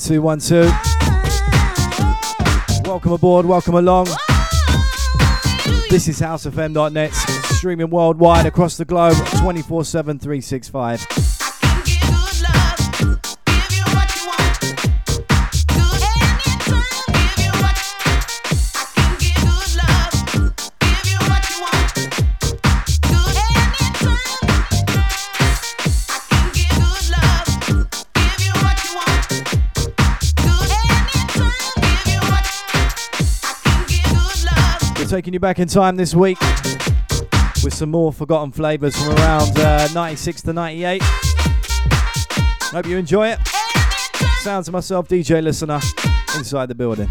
One, two, one, two. Welcome aboard, welcome along. This is housefm.net, streaming worldwide across the globe 24 7, 365. Taking you back in time this week with some more forgotten flavours from around uh, 96 to 98. Hope you enjoy it. Sounds of myself, DJ Listener, inside the building.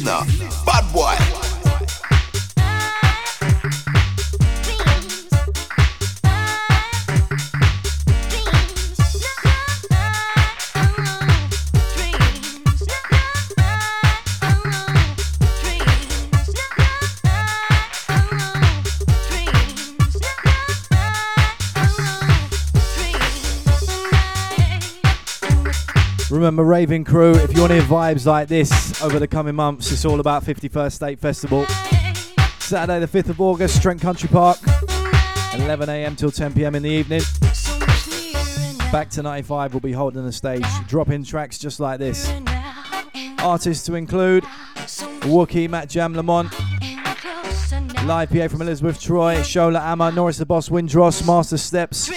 Listener, Bad Boy. Remember, Raving Crew, if you want to hear vibes like this over the coming months, it's all about 51st State Festival. Saturday, the 5th of August, Trent Country Park, 11am till 10pm in the evening. Back to 95 will be holding the stage, dropping tracks just like this. Artists to include Wookie, Matt Jam Lamont, Live PA from Elizabeth Troy, Shola Ama, Norris the Boss, Windross, Master Stepz,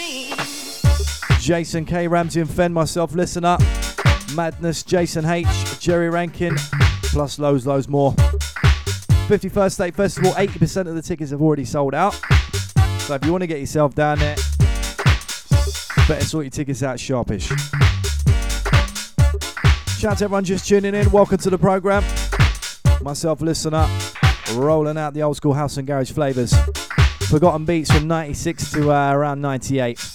Jason Kaye, Ramsey and Fen, myself, listen up. Madness, Jason H, Jerry Rankin, plus loads, loads more. 51st State Festival, 80% of the tickets have already sold out. So if you want to get yourself down there, better sort your tickets out sharpish. Shout out to everyone just tuning in. Welcome to the program. Myself, listener, rolling out the old school house and garage flavors. Forgotten beats from 96 to uh, around 98.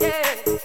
yeah.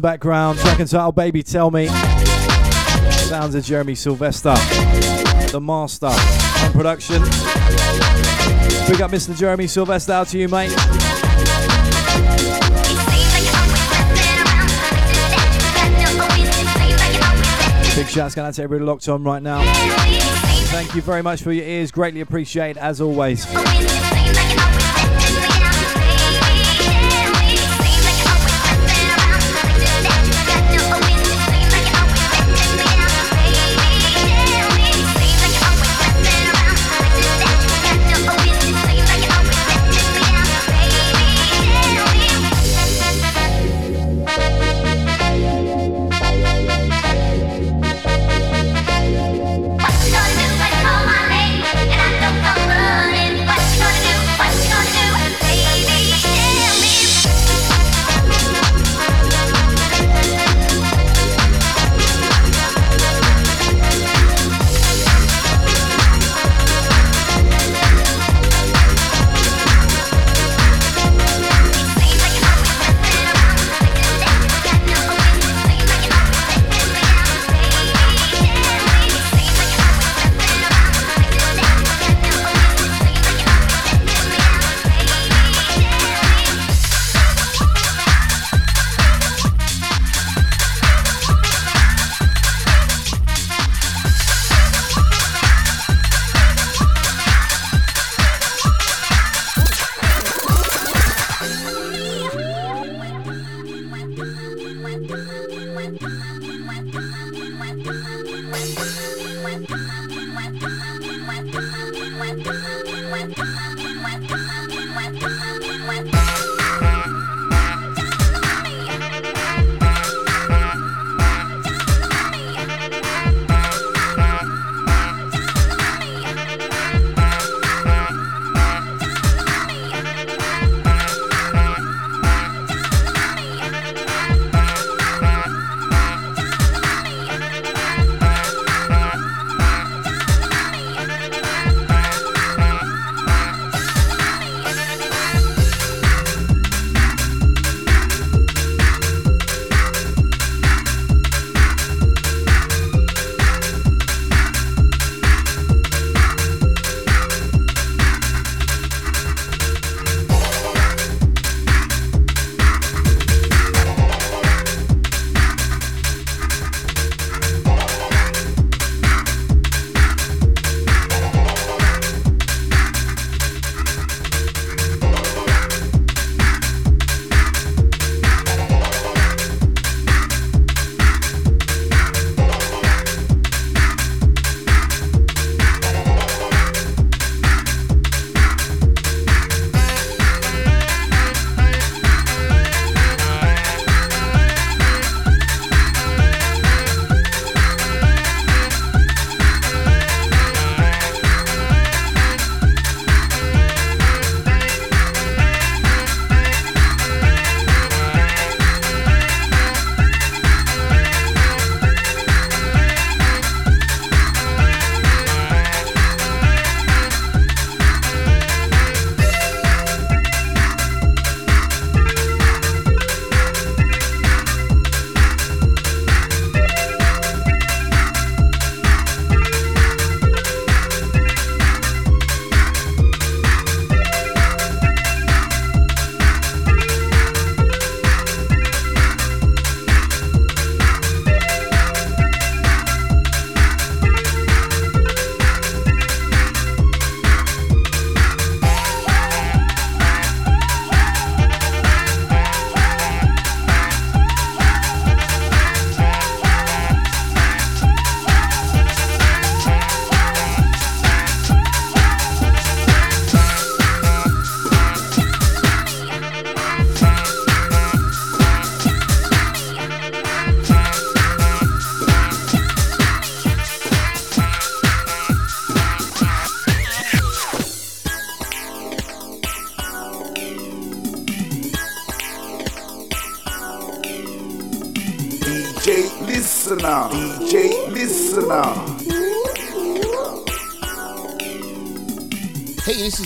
The background, track and entitled Baby Tell Me. Sounds of Jeremy Sylvester, the master on production. Big up Mr. Jeremy Sylvester out to you, mate. Big shouts going out to everybody locked on right now. Thank you very much for your ears. Greatly appreciate as always.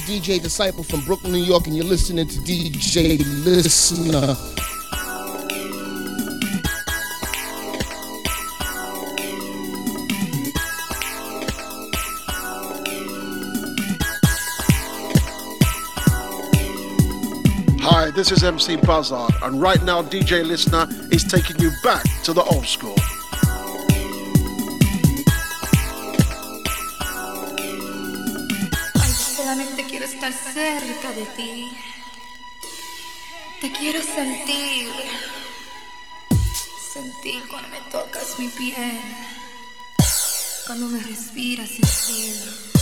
DJ Disciple from Brooklyn, New York, and you're listening to DJ Listener. Hi, this is MC Buzzard, and right now, DJ Listener is taking you back to the old school. Estar cerca de ti. Te quiero sentir. Sentir cuando me tocas mi piel. Cuando me respiras encima.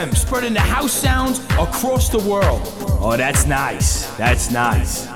FM, spreading the house sounds across the world. Oh, that's nice. That's nice.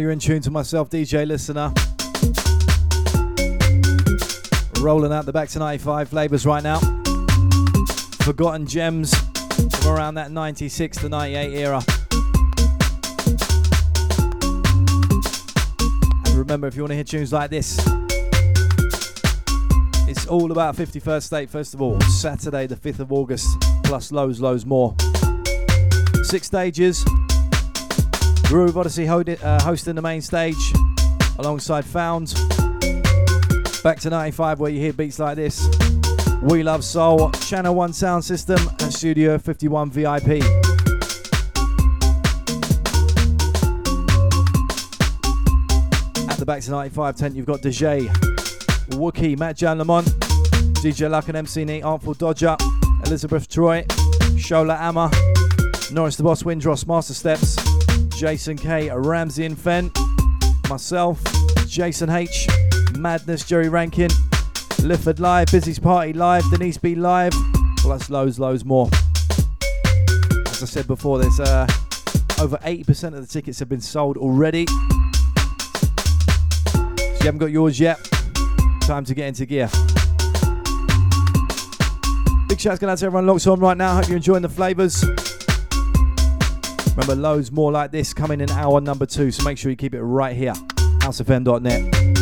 You're in tune to myself, DJ Listener. Rolling out the back to 95 flavors right now. Forgotten gems from around that 96 to 98 era. And remember, if you want to hear tunes like this, it's all about 51st State Festival, Saturday, the 5th of August, plus loads, loads more. Six stages. Groove Odyssey uh, hosting the main stage alongside Found. Back to 95 where you hear beats like this. We Love Soul, Channel 1 Sound System, and Studio 51 VIP. At the Back to 95 tent, you've got DJ, Wookie, Matt Jam Lamont, DJ Luck and MC Neat, Artful Dodger, Elizabeth Troy, Shola Ama, Norris the Boss, Windross, Master Stepz, Jason Kaye, Ramsey and Fen, myself, Jason H, Madness, Jerry Rankin, Lifford Live, Busy's Party Live, Denise B Live, plus loads, loads more. As I said before, there's uh, over 80% of the tickets have been sold already. So you haven't got yours yet, time to get into gear. Big shouts going out to everyone locked on right now. Hope you're enjoying the flavours. Remember, loads more like this coming in hour number two, so make sure you keep it right here. HouseFM.net.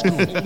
school.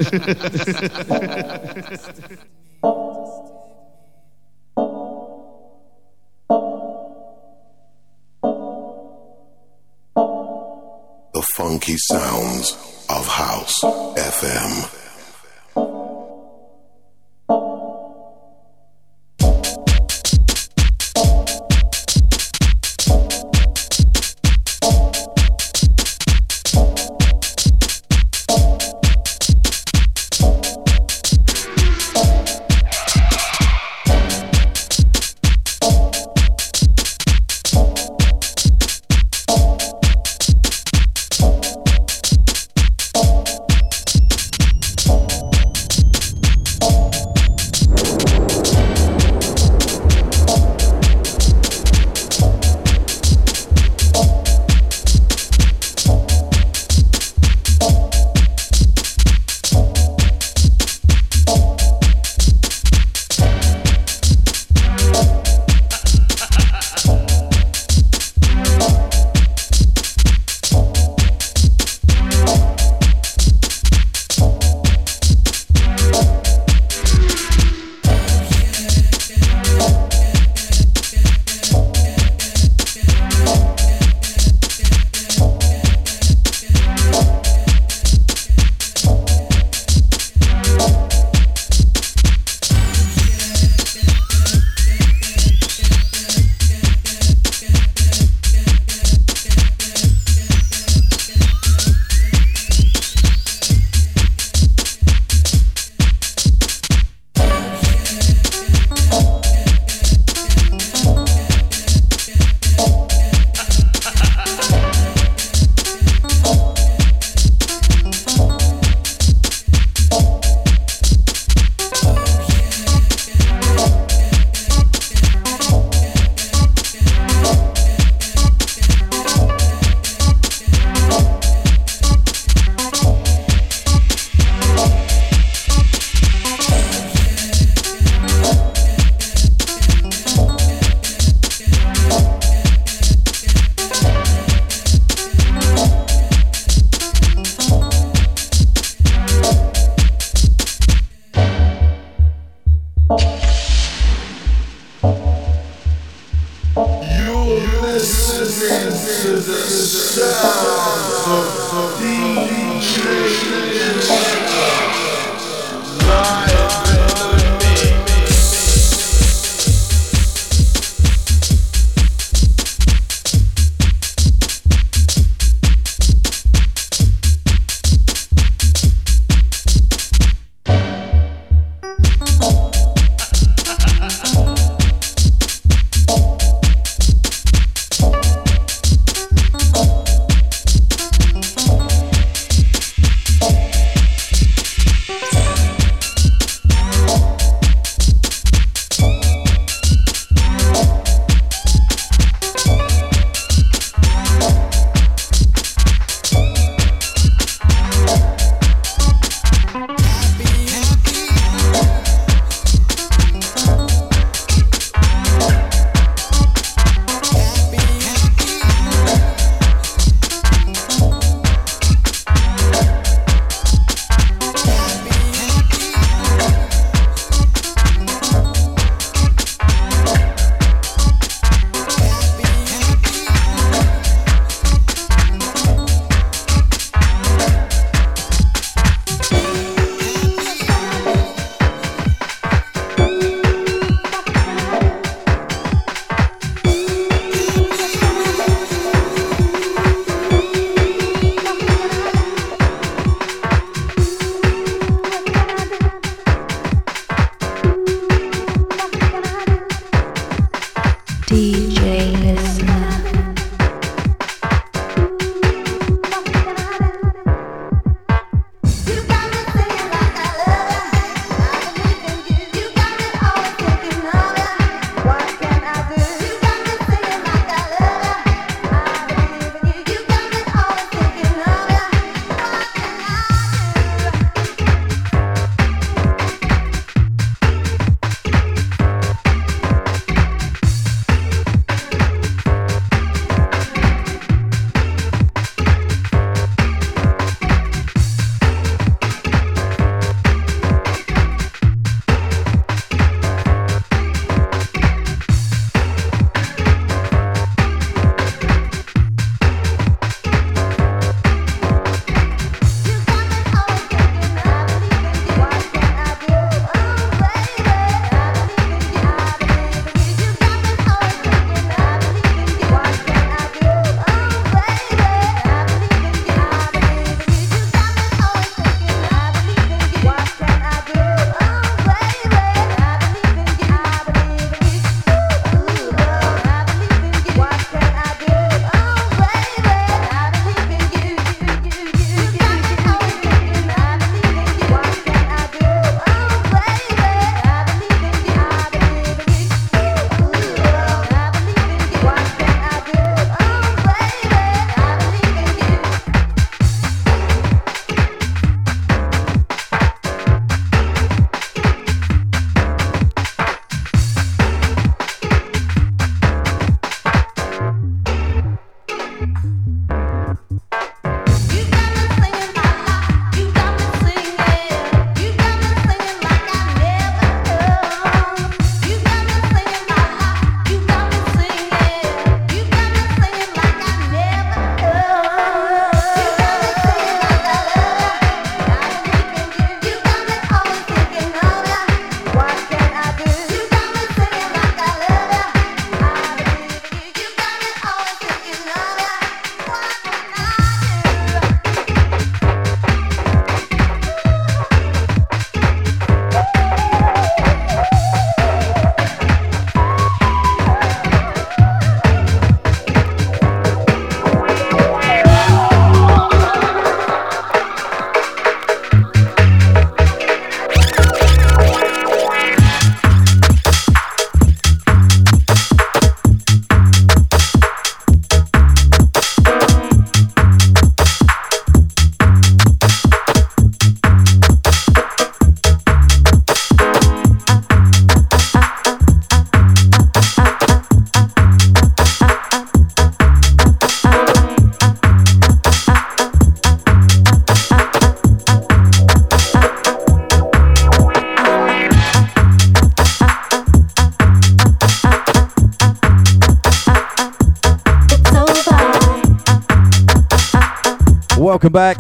Welcome back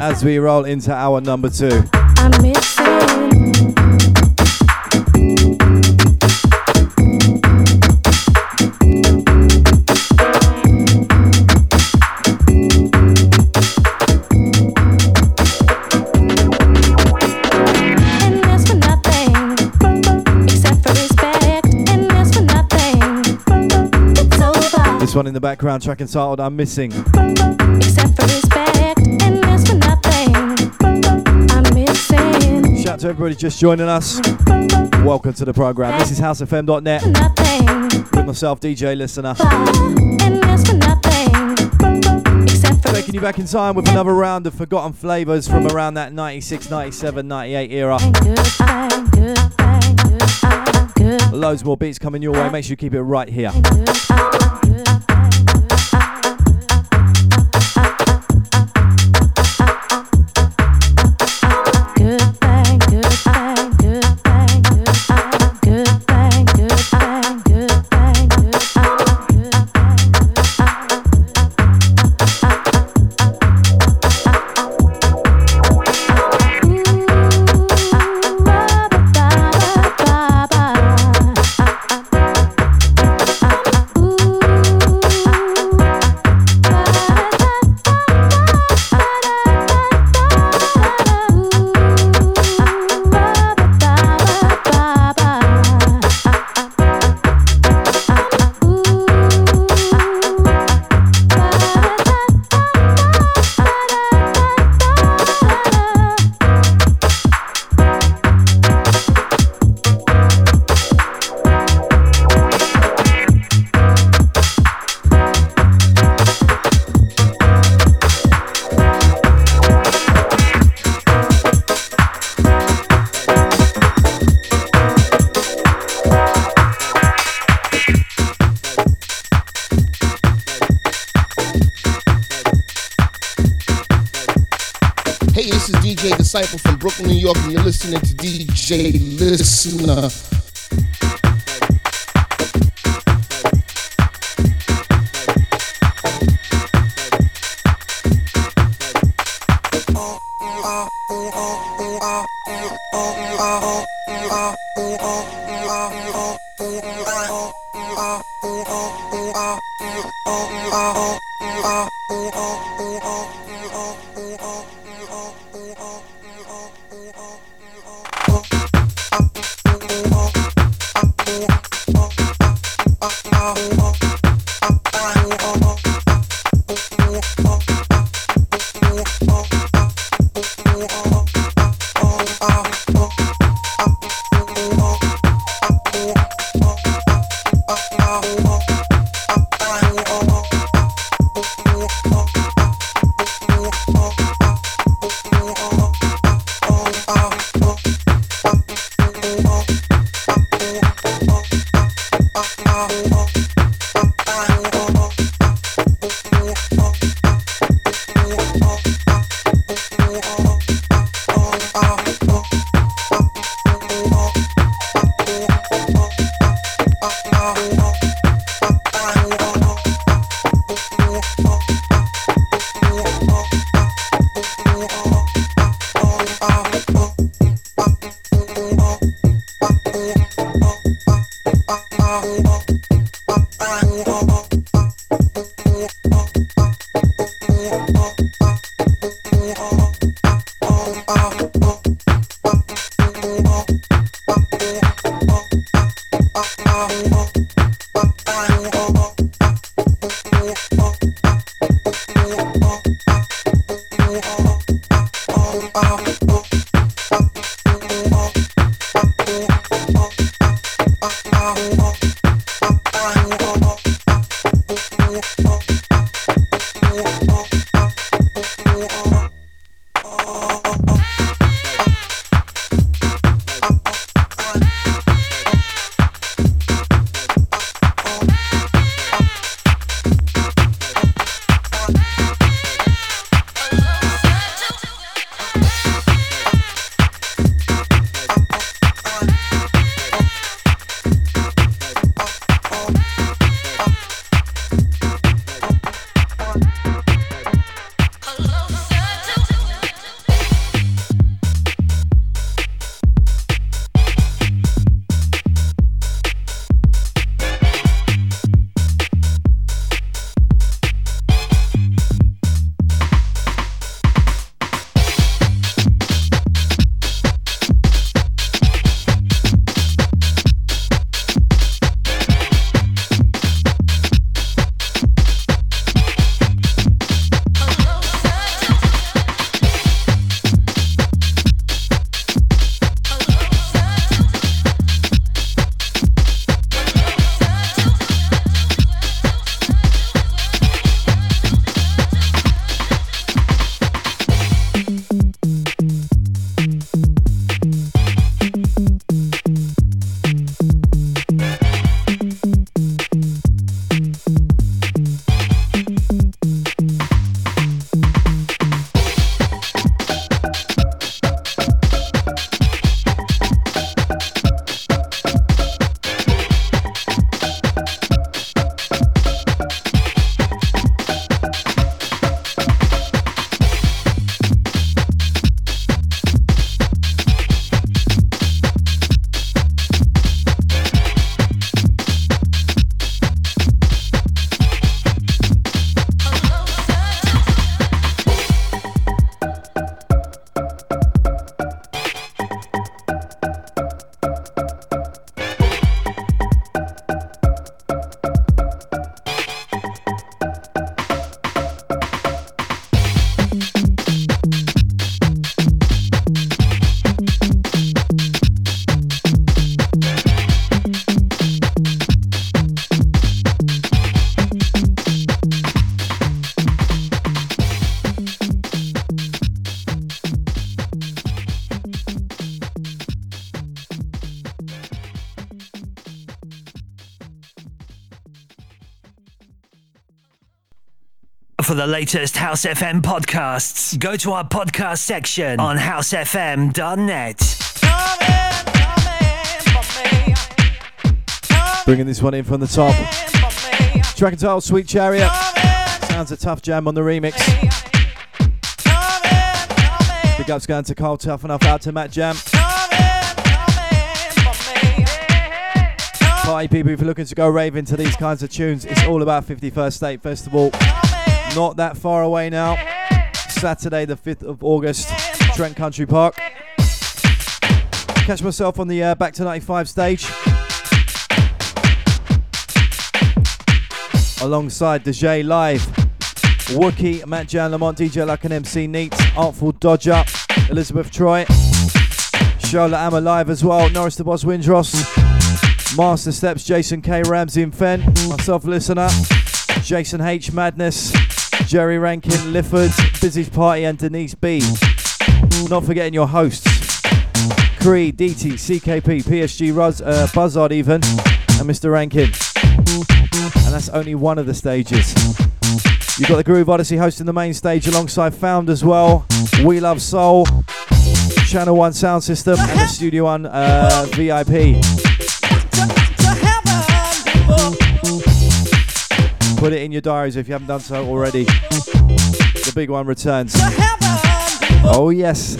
as we roll into hour number two. One in the background, track entitled I'm Missing. Except for respect and for nothing. I'm missing. Shout out to everybody just joining us. Welcome to the program. This is housefm.net with myself, DJ Listener. Taking you back in time with another round of forgotten flavours from around that 96, 97, 98 era. Loads more beats coming your way. Make sure you keep it right here. DJ Listener. Latest House FM podcasts, go to our podcast section on housefm.net. Bringing this one in from the top. Track and tile Sweet Chariot. Sounds a Tuff Jam on the remix. Big ups going to Karl Tuff Enuff out to Matt Jam. Party people, if you're looking to go raving to these kinds of tunes, it's all about 51st State Festival. Not that far away now. Saturday, the 5th of August, Trent Country Park. Catch myself on the uh, Back to 95 stage. Alongside the J Live, Wookie, Matt Jam Lamont, DJ Luck and MC Neat, Artful Dodger, Elizabeth Troy, Shola Ama Live as well, Norris the Boss Windross, Master Stepz, Jason Kaye, Ramsey and Fen, myself, listener, Jason H, Madness, Jerry Rankin, Lifford, Busy's Party, and Denise B. Not forgetting your hosts, Cree, DT, CKP, PSG, Ruz, uh, Buzzard, even, and Mr. Rankin. And that's only one of the stages. You've got the Groove Odyssey hosting the main stage alongside Found as well. We Love Soul, Channel 1 Sound System, and the Studio 1 uh, VIP. Put it in your diaries if you haven't done so already. The big one returns. Oh, yes.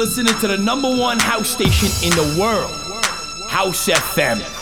Listening to the number one house station in the world, House FM.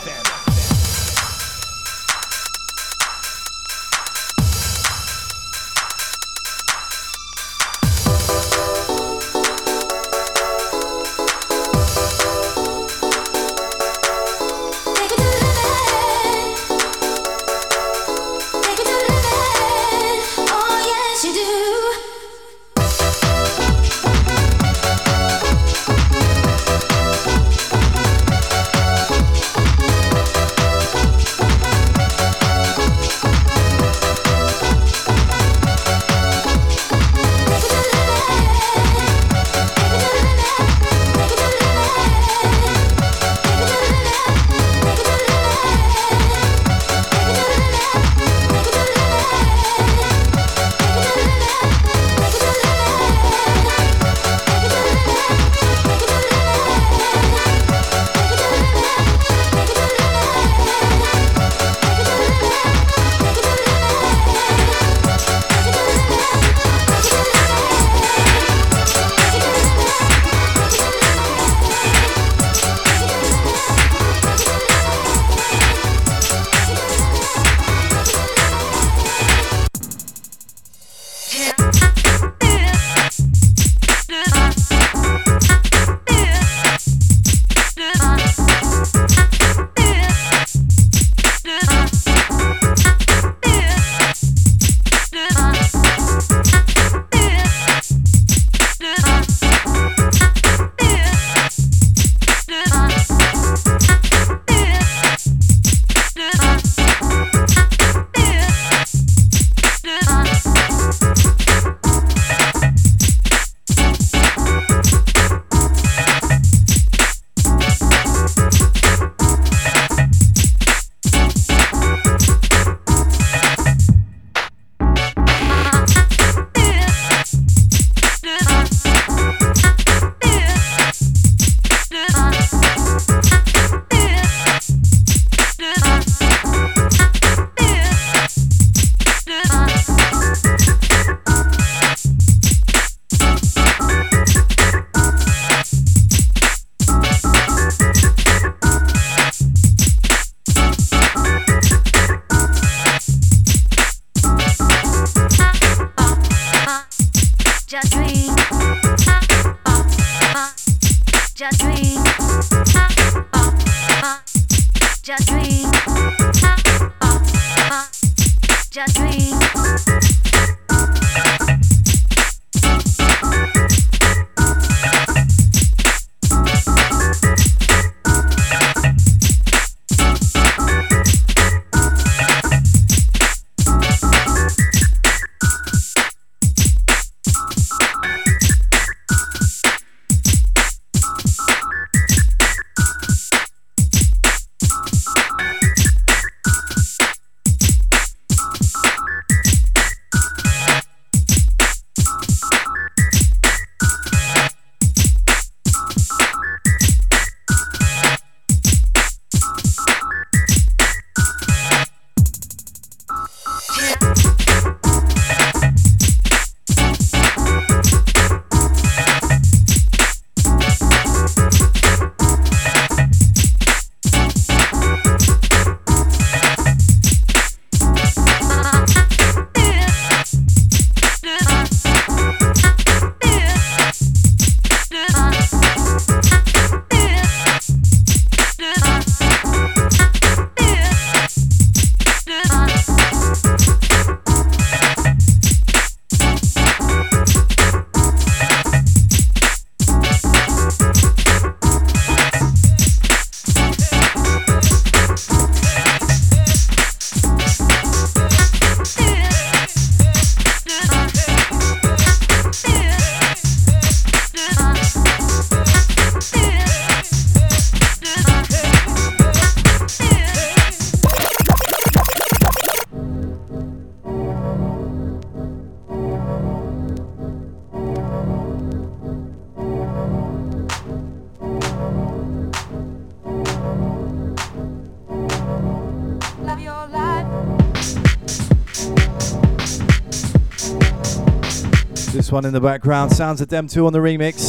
One in the background. Sounds of Dem 2 on the remix.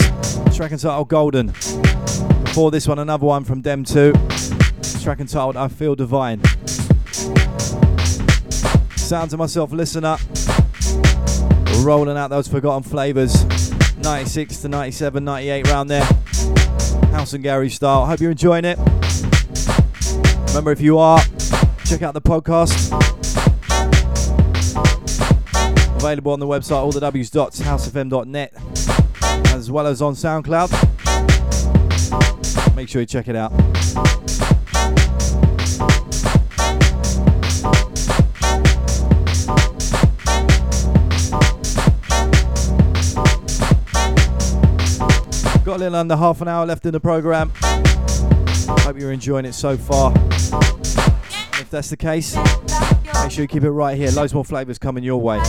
Track entitled Golden. Before this one, another one from Dem 2. Track entitled I Feel Divine. Sounds of myself, listen up. Rolling out those forgotten flavours. 96 to 97, 98 round there. House and garage style. Hope you're enjoying it. Remember, if you are, check out the podcast. Available on the website, all the as well as on SoundCloud. Make sure you check it out. Got a little under half an hour left in the program. Hope you're enjoying it so far. If that's the case, make sure you keep it right here. Loads more flavours coming your way.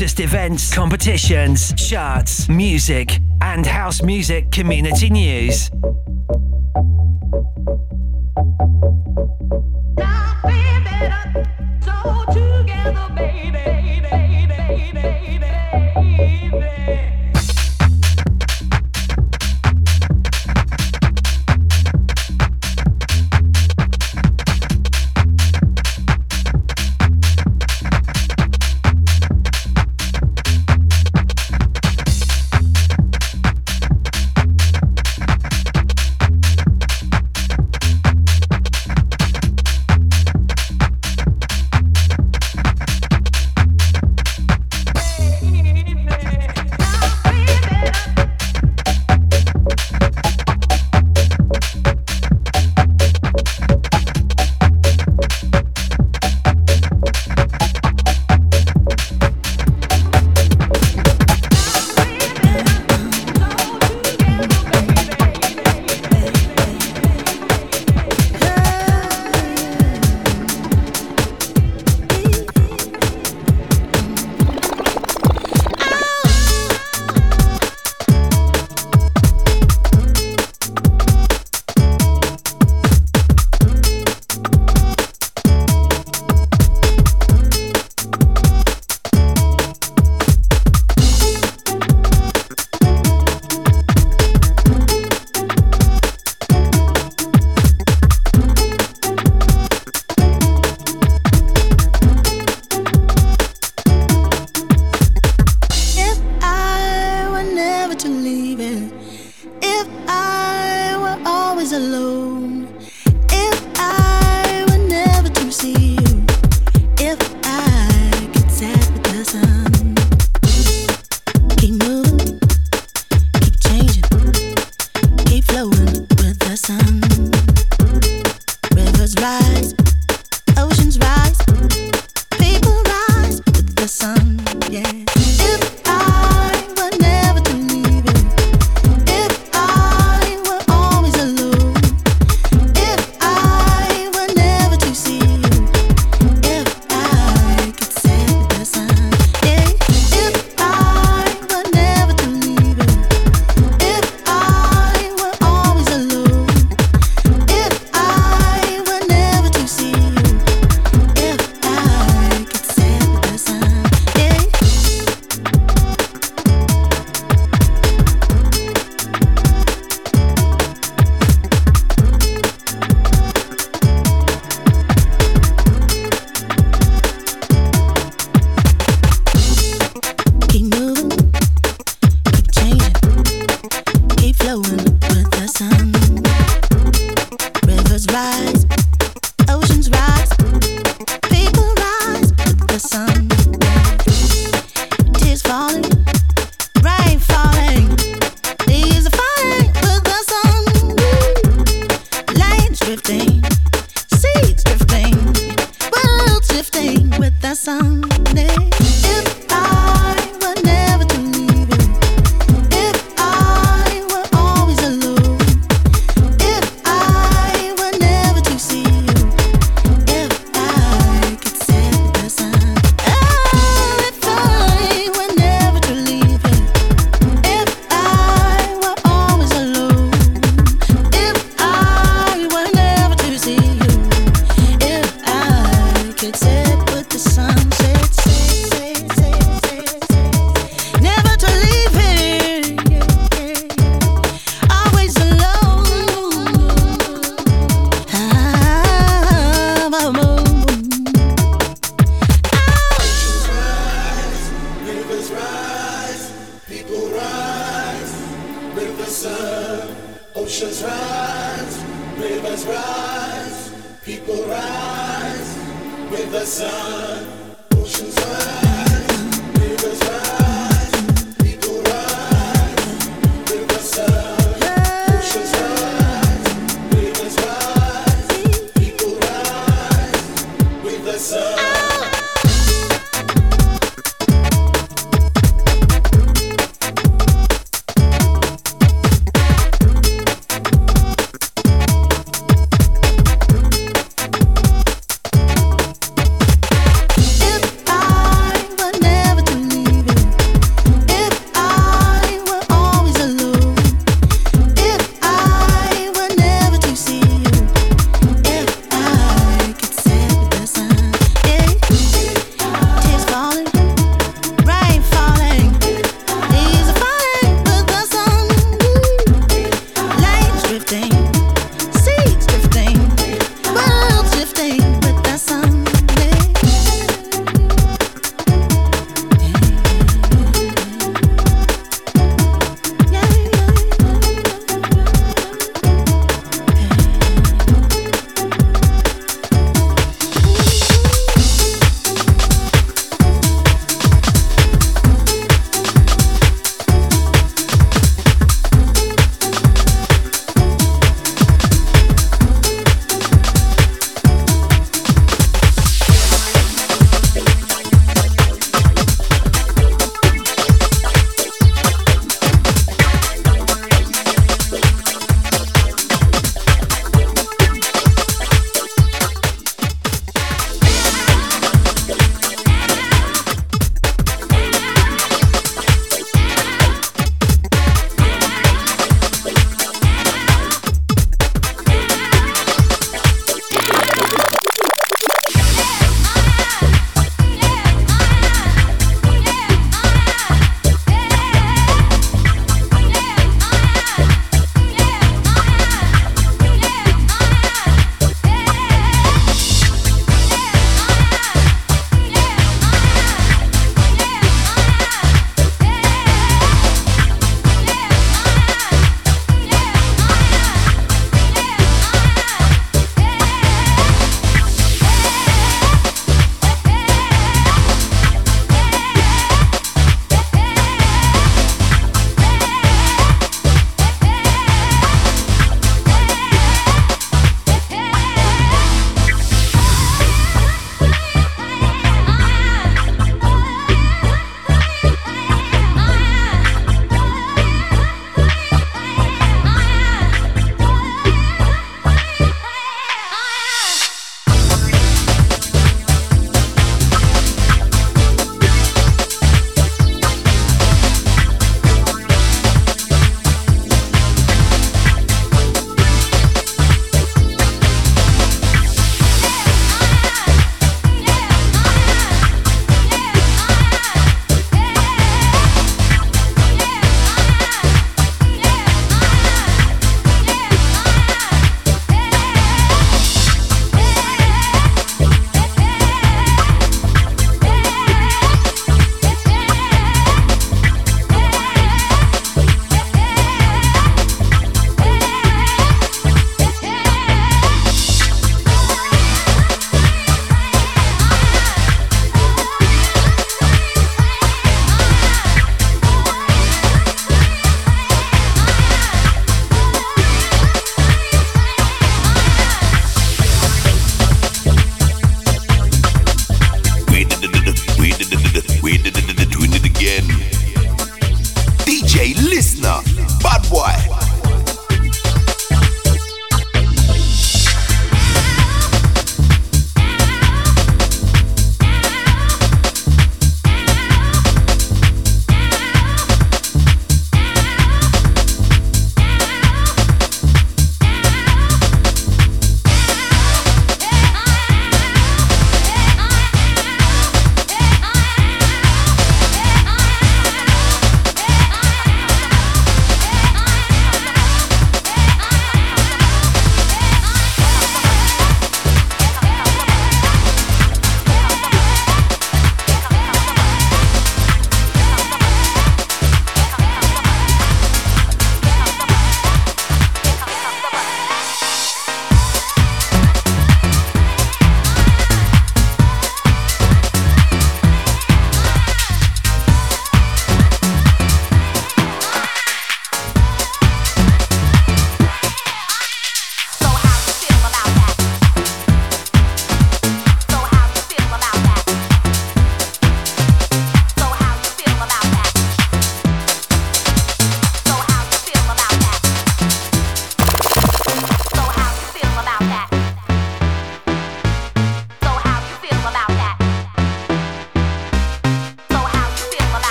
Latest events, competitions, charts, music, and house music community news.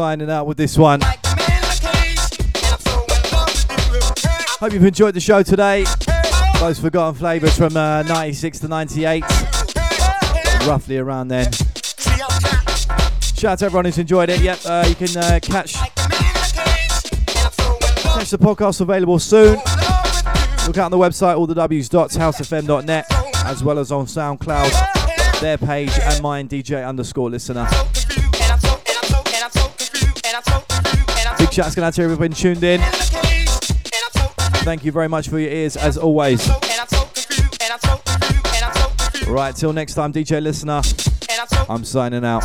Signing out with this one. Hope you've enjoyed the show today. Those forgotten flavours from uh, 96 to 98, roughly around then. Shout out to everyone who's enjoyed it. Yep, uh, you can uh, catch catch the podcast available soon. Look out on the website, all the w's.housefm.net, as well as on SoundCloud, their page, and mine, DJ underscore listener. Big going out to everyone tuned in. Thank you very much for your ears, as always. Right, till next time, DJ listener, I'm signing out.